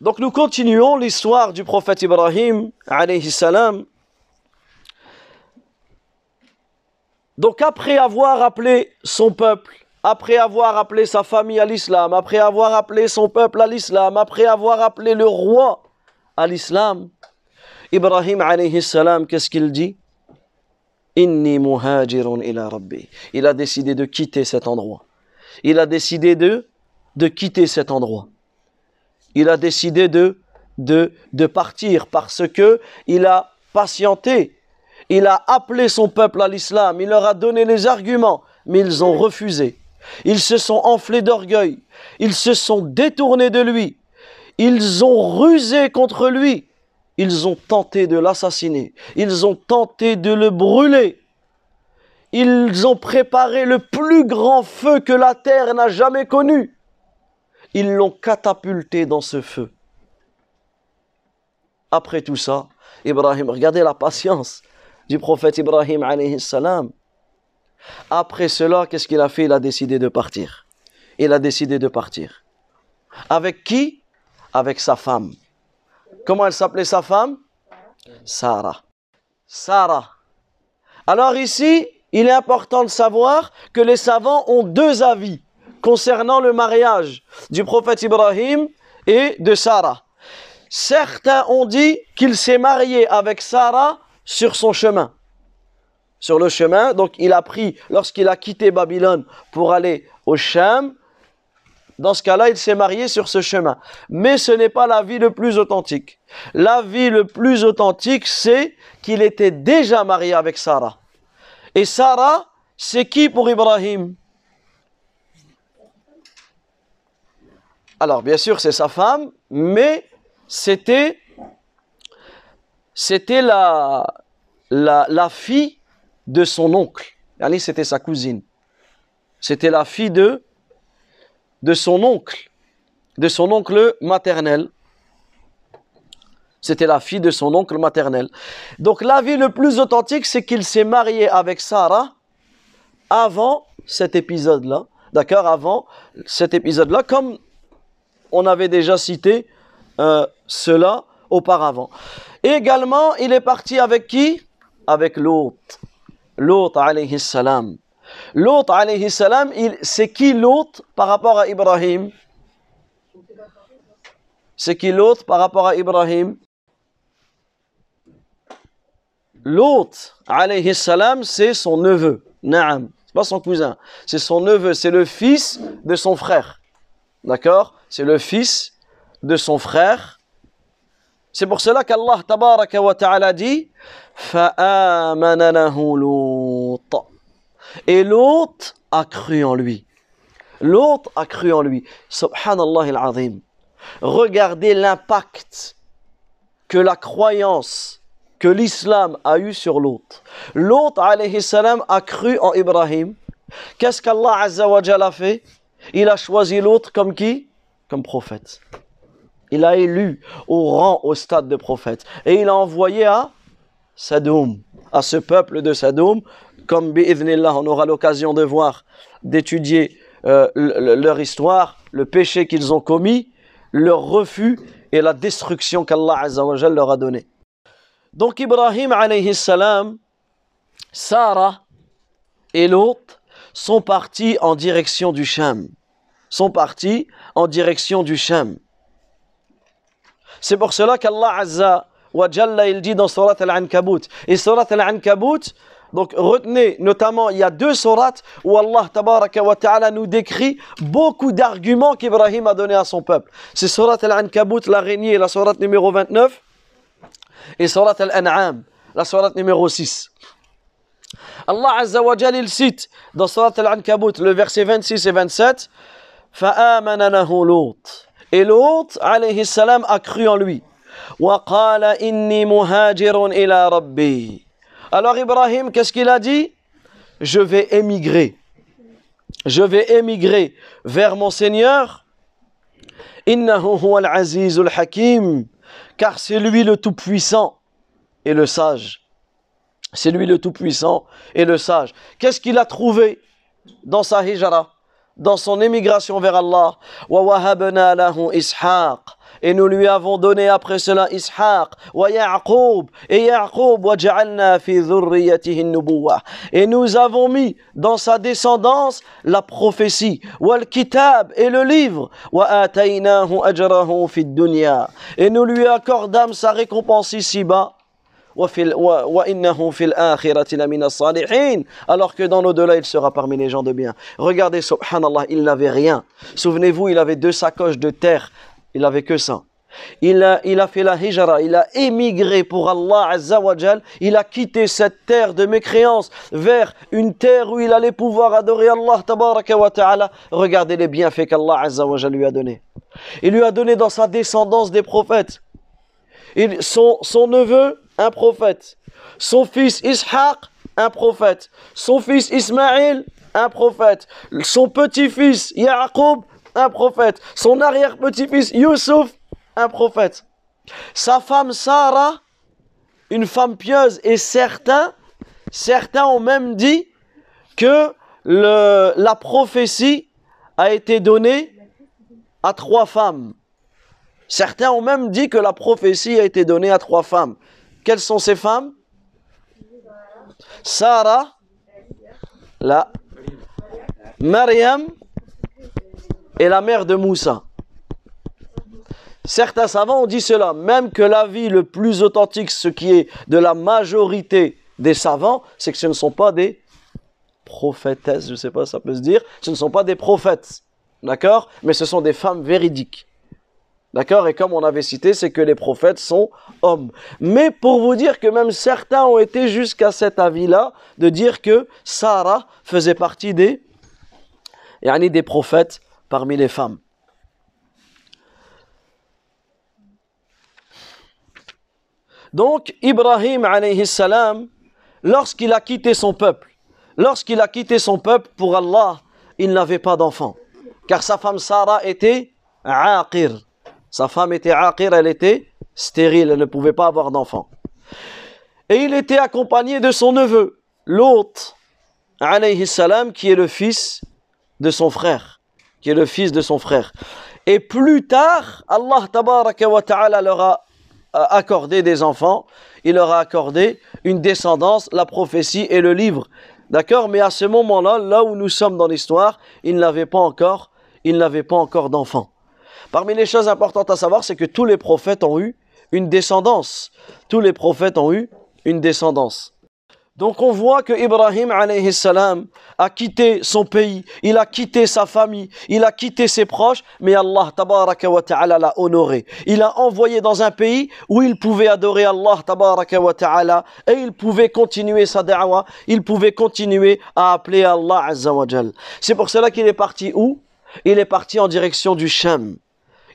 Donc nous continuons l'histoire du prophète Ibrahim, alayhi salam. Donc après avoir appelé son peuple, après avoir appelé sa famille à l'islam, après avoir appelé son peuple à l'islam, après avoir appelé le roi à l'islam, Ibrahim alayhi salam, qu'est-ce qu'il dit? Il a décidé de quitter cet endroit. Il a décidé de quitter cet endroit. Il a décidé de, partir parce que il a patienté. Il a appelé son peuple à l'islam. Il leur a donné les arguments, mais ils ont refusé. Ils se sont enflés d'orgueil. Ils se sont détournés de lui. Ils ont rusé contre lui. Ils ont tenté de l'assassiner. Ils ont tenté de le brûler. Ils ont préparé le plus grand feu que la terre n'a jamais connu. Ils l'ont catapulté dans ce feu. Après tout ça, Ibrahim, regardez la patience du prophète Ibrahim alayhi. Après cela, qu'est-ce qu'il a fait? Il a décidé de partir. Il a décidé de partir. Avec qui? Avec sa femme. Comment elle s'appelait sa femme? Sarah. Sarah. Alors ici, il est important de savoir que les savants ont deux avis concernant le mariage du prophète Ibrahim et de Sarah. Certains ont dit qu'il s'est marié avec Sarah sur son chemin. Sur le chemin, donc il a pris, lorsqu'il a quitté Babylone pour aller au Sham, dans ce cas-là, il s'est marié sur ce chemin. Mais ce n'est pas la vie le plus authentique. La vie le plus authentique, c'est qu'il était déjà marié avec Sarah. Et Sarah, c'est qui pour Ibrahim? Alors, bien sûr, c'est sa femme, mais c'était la, fille de son oncle. C'était sa cousine. C'était la fille de son oncle, de son oncle maternel. C'était la fille de son oncle maternel. Donc la vie le plus authentique, c'est qu'il s'est marié avec Sarah avant cet épisode-là. D'accord? Avant cet épisode-là, on avait déjà cité euh, cela auparavant. également, il est parti avec qui? Avec l'autre. L'autre, alayhi salam. L'autre, alayhi salam, c'est qui l'autre par rapport à Ibrahim? C'est qui l'autre par rapport à Ibrahim? L'autre, alayhi salam, c'est son neveu. Naam. C'est pas son cousin. C'est son neveu. C'est le fils de son frère. D'accord? c'est le fils de son frère. C'est pour cela qu'Allah tabaraka wa dit Et l'autre a cru en lui. L'autre a cru en lui. Subhanallah al-azim. Regardez l'impact que la croyance, que l'islam a eu sur l'autre. L'autre, a cru en Ibrahim. Qu'est-ce qu'Allah Azza a fait? Il a choisi l'autre comme qui? Comme prophète. Il a élu au rang, au stade de prophète. Et il a envoyé à Sadoum, à ce peuple de Sadoum, comme bi'idhnillah, on aura l'occasion de voir, d'étudier euh, leur histoire, le péché qu'ils ont commis, leur refus et la destruction qu'Allah leur a donné. Donc Ibrahim alayhi salam, Sarah et l'autre sont partis en direction du Sham sont partis en direction du Sham. C'est pour cela qu'Allah Azza wa Jalla, il dit dans Surat Al-Ankabut. Et Surat Al-Ankabut, donc retenez, notamment, il y a deux sourates où Allah tabaraka wa ta'ala nous décrit beaucoup d'arguments qu'Ibrahim a donnés à son peuple. C'est Surat Al-Ankabut, l'araignée, la sourate numéro 29, et Surat Al-An'am, la sourate numéro 6. Allah Azza wa Jalla, il cite dans Surat Al-Ankabut, le verset 26 et 27, « et l'autre, alayhi salam, a cru en lui. Alors Ibrahim, qu'est-ce qu'il a dit? Je vais émigrer. Je vais émigrer vers mon Seigneur. hakim Car c'est lui le Tout-Puissant et le Sage. C'est lui le Tout-Puissant et le Sage. Qu'est-ce qu'il a trouvé dans sa hijra? Dans son émigration vers Allah. Et nous lui avons donné après cela Ishaq, wa Ya'qub, et Ya'qub, wa fi. Et nous avons mis dans sa descendance la prophétie, wal kitab, et le livre, wa ajrahu fi dunya. Et nous lui accordâmes sa récompense ici-bas, alors que dans l'au-delà il sera parmi les gens de bien regardez subhanallah il n'avait rien souvenez-vous il avait deux sacoches de terre il avait que ça il a, il a fait la hijra, il a émigré pour Allah Azza wa Jal, il a quitté cette terre de mécréance vers une terre où il allait pouvoir adorer Allah ta'ala. Regardez les bienfaits qu'Allah Azza wa Jal lui a donnés. Il lui a donné dans sa descendance des prophètes. Il- son, son neveu, un prophète. Son fils Ishaq, un prophète. Son fils Ismaïl, un prophète. Son petit-fils Yaqub, un prophète. Son arrière-petit-fils Youssouf, un prophète. Sa femme Sarah, une femme pieuse. Et certains, certains ont même dit que la prophétie a été donnée à trois femmes. Certains ont même dit que la prophétie a été donnée à trois femmes. Quelles sont ces femmes? Sarah, la Mariam et la mère de Moussa. Certains savants ont dit cela, même que l'avis le plus authentique, ce qui est de la majorité des savants, c'est que ce ne sont pas des prophétesses, je ne sais pas ça peut se dire, ce ne sont pas des prophètes, d'accord? Mais ce sont des femmes véridiques. D'accord? Et comme on avait cité, c'est que les prophètes sont hommes. Mais pour vous dire que même certains ont été jusqu'à cet avis-là, de dire que Sarah faisait partie des, yani des prophètes parmi les femmes. Donc, Ibrahim lorsqu'il a quitté son peuple, lorsqu'il a quitté son peuple pour Allah, il n'avait pas d'enfant. Car sa femme Sarah était aqir. Sa femme était aqir, elle était stérile, elle ne pouvait pas avoir d'enfant. Et il était accompagné de son neveu, Lot, alayhi salam, qui est le fils de son frère, qui est le fils de son frère. Et plus tard, Allah tabaraka wa ta'ala leur a accordé des enfants, il leur a accordé une descendance, la prophétie et le livre. D'accord? Mais à ce moment-là, là où nous sommes dans l'histoire, il n'avait pas encore, il n'avait pas encore d'enfants. Parmi les choses importantes à savoir, c'est que tous les prophètes ont eu une descendance. Tous les prophètes ont eu une descendance. Donc on voit que Ibrahim a quitté son pays, il a quitté sa famille, il a quitté ses proches, mais Allah tabaraka wa ta'ala l'a honoré. Il a envoyé dans un pays où il pouvait adorer Allah tabaraka wa ta'ala et il pouvait continuer sa da'wa, il pouvait continuer à appeler Allah azza wa. C'est pour cela qu'il est parti où? Il est parti en direction du Sham.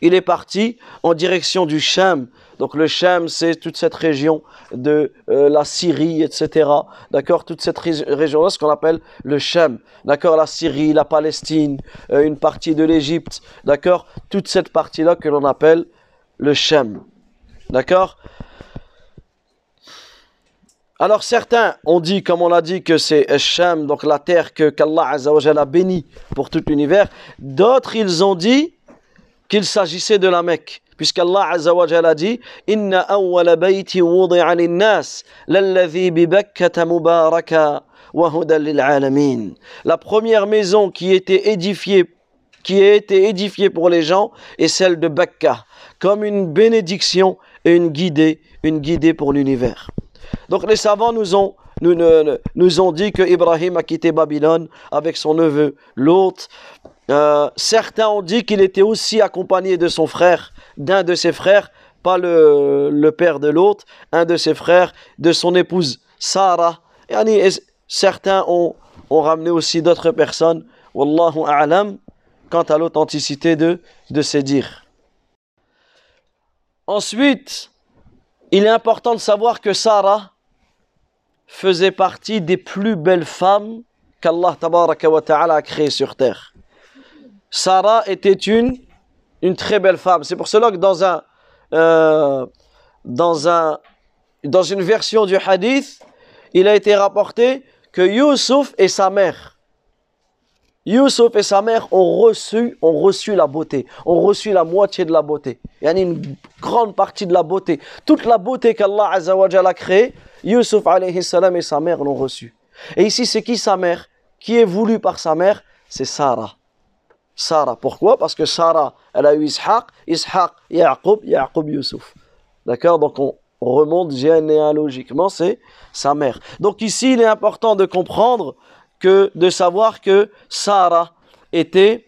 Il est parti en direction du Sham. Donc le Sham, c'est toute cette région de euh, la Syrie, etc. D'accord? Toute cette ré- région-là, ce qu'on appelle le Sham. D'accord? La Syrie, la Palestine, euh, une partie de l'Égypte. D'accord? Toute cette partie-là que l'on appelle le Sham. D'accord? Alors certains ont dit, comme on l'a dit, que c'est Sham, donc la terre que qu'Allah a bénie pour tout l'univers. D'autres, ils ont dit qu'il s'agissait de la Mecque. Puisqu'Allah Azza wa Jalla dit Inna bayti wudi'a lalladhi mubaraka wa. La première maison qui était édifiée a été édifiée pour les gens est celle de Bakka, comme une bénédiction et une guidée, une guidée pour l'univers. Donc les savants nous ont dit que Ibrahim a quitté Babylone avec son neveu Lot. Euh, certains ont dit qu'il était aussi accompagné de son frère, d'un de ses frères, pas le, père de l'autre, un de ses frères, de son épouse Sarah. Et certains ont, ramené aussi d'autres personnes. Wallahu a'lam quant à l'authenticité de, de ces dires. Ensuite, il est important de savoir que Sarah faisait partie des plus belles femmes qu'Allah a créées sur terre. Sarah était une, une très belle femme. C'est pour cela que dans un, euh, dans un, dans une version du hadith, il a été rapporté que Youssouf et sa mère, et sa mère ont reçu, ont reçu la beauté, ont reçu la moitié de la beauté. Il y a une grande partie de la beauté. Toute la beauté qu'Allah a créée, Youssouf et sa mère l'ont reçue. Et ici, c'est qui sa mère? Qui est voulu par sa mère? C'est Sarah. Sarah. Pourquoi? Parce que Sarah, elle a eu Ishaq, Ishaq, Yaqub, Yaqub, Youssouf. D'accord? Donc on remonte généalogiquement, c'est sa mère. Donc ici, il est important de comprendre que, de savoir que Sarah était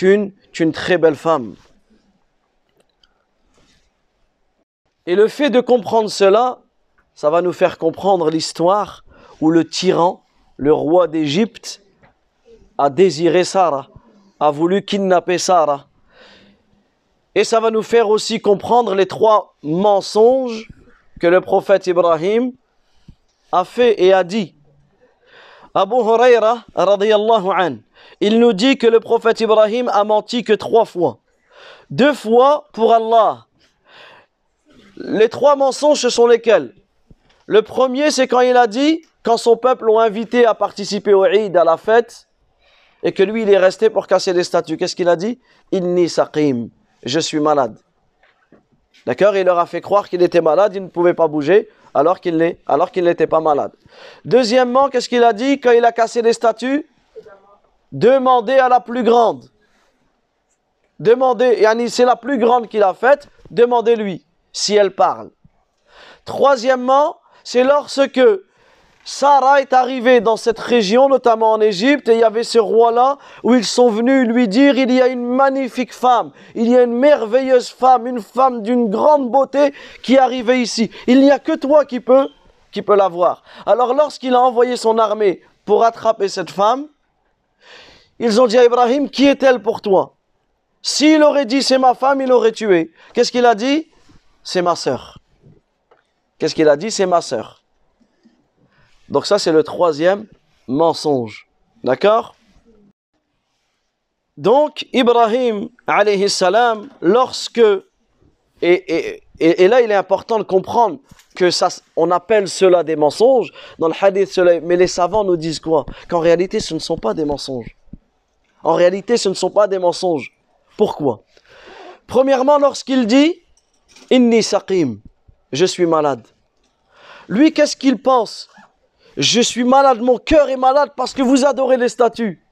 une, une très belle femme. Et le fait de comprendre cela, ça va nous faire comprendre l'histoire où le tyran, le roi d'Égypte, a désiré Sarah, a voulu kidnapper Sarah. Et ça va nous faire aussi comprendre les trois mensonges que le prophète Ibrahim a fait et a dit. Abu Huraira, an, il nous dit que le prophète Ibrahim a menti que trois fois. Deux fois pour Allah. Les trois mensonges, ce sont lesquels? Le premier, c'est quand il a dit, quand son peuple l'ont invité à participer au Eid, à la fête, et que lui, il est resté pour casser les statues. Qu'est-ce qu'il a dit? Inni saqim, je suis malade. D'accord? Il leur a fait croire qu'il était malade, il ne pouvait pas bouger, alors qu'il n'était pas malade. Deuxièmement, qu'est-ce qu'il a dit? Quand il a cassé les statues Demandez à la plus grande. Demandez, c'est la plus grande qu'il a faite, demandez-lui si elle parle. Troisièmement, c'est lorsque Sarah est arrivée dans cette région, notamment en Égypte, et il y avait ce roi-là où ils sont venus lui dire il y a une magnifique femme, il y a une merveilleuse femme, une femme d'une grande beauté qui est arrivée ici. Il n'y a que toi qui peux, qui peut la voir. Alors lorsqu'il a envoyé son armée pour attraper cette femme, ils ont dit à Ibrahim qui est-elle pour toi? S'il aurait dit c'est ma femme, il l'aurait tué. Qu'est-ce qu'il a dit? C'est ma sœur. Qu'est-ce qu'il a dit? C'est ma sœur. Donc ça, c'est le troisième mensonge. D'accord? Donc, Ibrahim, alayhi salam, lorsque... Et, là, il est important de comprendre que on appelle cela des mensonges. Dans le hadith, mais les savants nous disent quoi? Qu'en réalité, ce ne sont pas des mensonges. En réalité, ce ne sont pas des mensonges. Pourquoi? Premièrement, lorsqu'il dit Inni saqim, je suis malade. Lui, qu'est-ce qu'il pense? Je suis malade, mon cœur est malade parce que vous adorez les statues.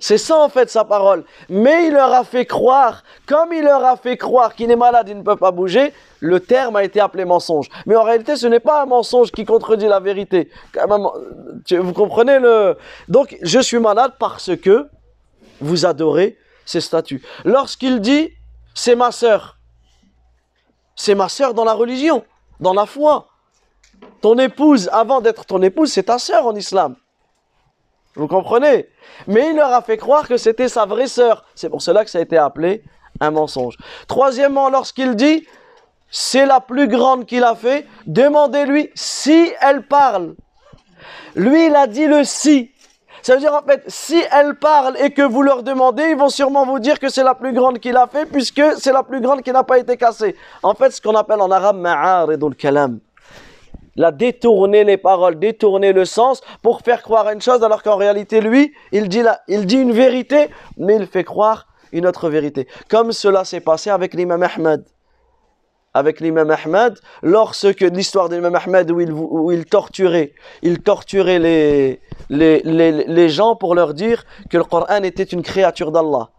C'est ça en fait sa parole. Mais il leur a fait croire, comme il leur a fait croire qu'il est malade, il ne peut pas bouger, le terme a été appelé mensonge. Mais en réalité, ce n'est pas un mensonge qui contredit la vérité. Vous comprenez le... Donc, je suis malade parce que vous adorez ces statues. Lorsqu'il dit, c'est ma sœur. C'est ma sœur dans la religion, dans la foi. Ton épouse, avant d'être ton épouse, c'est ta sœur en islam. Vous comprenez? Mais il leur a fait croire que c'était sa vraie sœur. C'est pour cela que ça a été appelé un mensonge. Troisièmement, lorsqu'il dit, c'est la plus grande qu'il a fait, demandez-lui si elle parle. Lui, il a dit le si. Ça veut dire en fait, si elle parle et que vous leur demandez, ils vont sûrement vous dire que c'est la plus grande qu'il a fait puisque c'est la plus grande qui n'a pas été cassée. En fait, ce qu'on appelle en arabe le kalam la détourner les paroles, détourner le sens pour faire croire une chose alors qu'en réalité lui, il dit, il une vérité mais il fait croire une autre vérité. Comme cela s'est passé avec l'imam Ahmed. Avec l'imam Ahmed, lorsque l'histoire de l'imam Ahmed où il, il torturait, il torturait les, gens pour leur dire que le Coran était une créature d'Allah.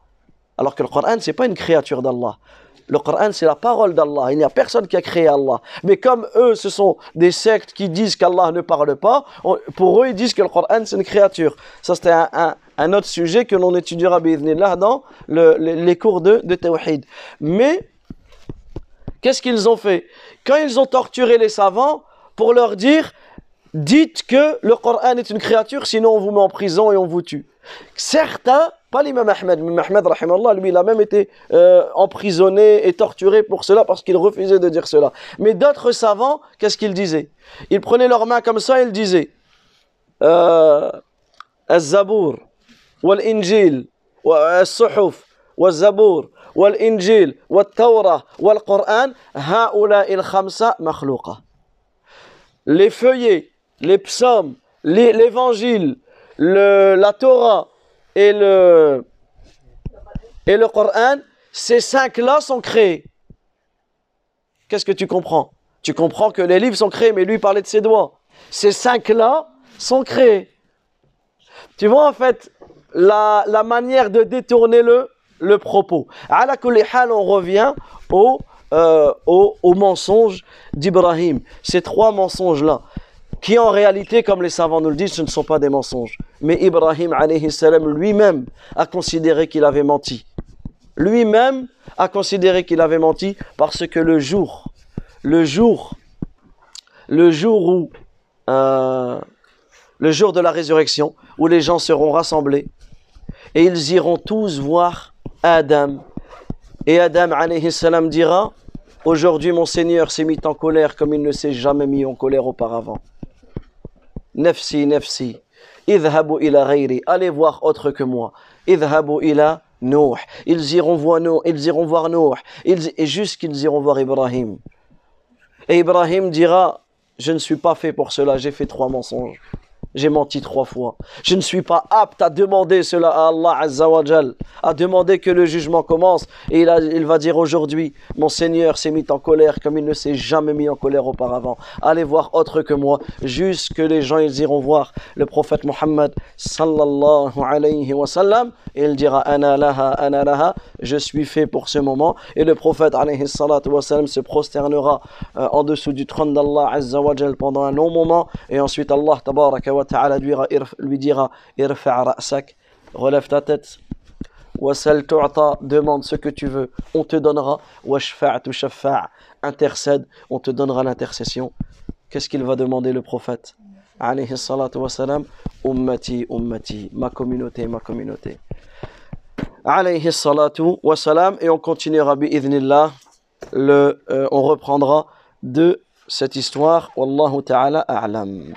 Alors que le Coran, c'est pas une créature d'Allah. Le Coran, c'est la parole d'Allah. Il n'y a personne qui a créé Allah. Mais comme eux, ce sont des sectes qui disent qu'Allah ne parle pas, pour eux, ils disent que le Coran, c'est une créature. Ça, c'était un, autre sujet que l'on étudiera dans les cours de, de Tawhid. Mais, qu'est-ce qu'ils ont fait? Quand ils ont torturé les savants pour leur dire, dites que le Coran est une créature, sinon on vous met en prison et on vous tue. Certains pas l'imam Ahmed. L'imam Ahmed, lui, il a même été euh, emprisonné et torturé pour cela parce qu'il refusait de dire cela. Mais d'autres savants, qu'est-ce qu'ils disaient? Ils prenaient leurs mains comme ça et ils disaient euh, Al-Zabour, wal-Injil, wal-Suhuf, wal-Zabour, wal-Injil, wal-Tawrah, wal-Qur'an, ha'ula il-khamsa makhlouqa. Les feuillets, les psaumes, l'évangile, la Torah, et le, et Coran, ces cinq-là sont créés. Qu'est-ce que tu comprends? Tu comprends que les livres sont créés, mais lui parlait de ses doigts. Ces cinq-là sont créés. Tu vois en fait la, manière de détourner le, propos. À la on revient au, euh, au mensonge d'Ibrahim. Ces trois mensonges-là, qui en réalité, comme les savants nous le disent, ce ne sont pas des mensonges. Mais Ibrahim lui-même a considéré qu'il avait menti. Lui-même a considéré qu'il avait menti parce que le jour, le jour, le jour où, euh, le jour de la résurrection, où les gens seront rassemblés, et ils iront tous voir Adam. Et Adam dira, aujourd'hui mon Seigneur s'est mis en colère comme il ne s'est jamais mis en colère auparavant. Nefsi. Idhabu ila. Allez voir autre que moi. Ila. Ils iront voir Nuh. Ils iront voir Nuh. Ils, et juste qu'ils iront voir Ibrahim. Et Ibrahim dira, je ne suis pas fait pour cela, j'ai fait trois mensonges j'ai menti trois fois. Je ne suis pas apte à demander cela à Allah Azzawajal, à demander que le jugement commence. Et il, va dire aujourd'hui, mon Seigneur s'est mis en colère comme il ne s'est jamais mis en colère auparavant. Allez voir autre que moi, juste que les gens ils iront voir le prophète Mohammed sallallahu alayhi wa sallam. Et il dira, ana laha, ana laha, je suis fait pour ce moment. Et le prophète se prosternera euh, en dessous du trône d'Allah Azzawajal pendant un long moment. Et ensuite Allah tabaraka wa ta'ala lui dira Irfa' ra'sak, relève ta tête. Demande ce que tu veux, on te donnera. Intercède, on te donnera l'intercession. Qu'est-ce qu'il va demander le prophète? Alayhi salatu wassalam, ummati, ummati, ma communauté, ma communauté. Alayhi salatu wassalam, et on continuera bi'idhnillah, le, euh, on reprendra de cette histoire. Wallahu ta'ala a'lam.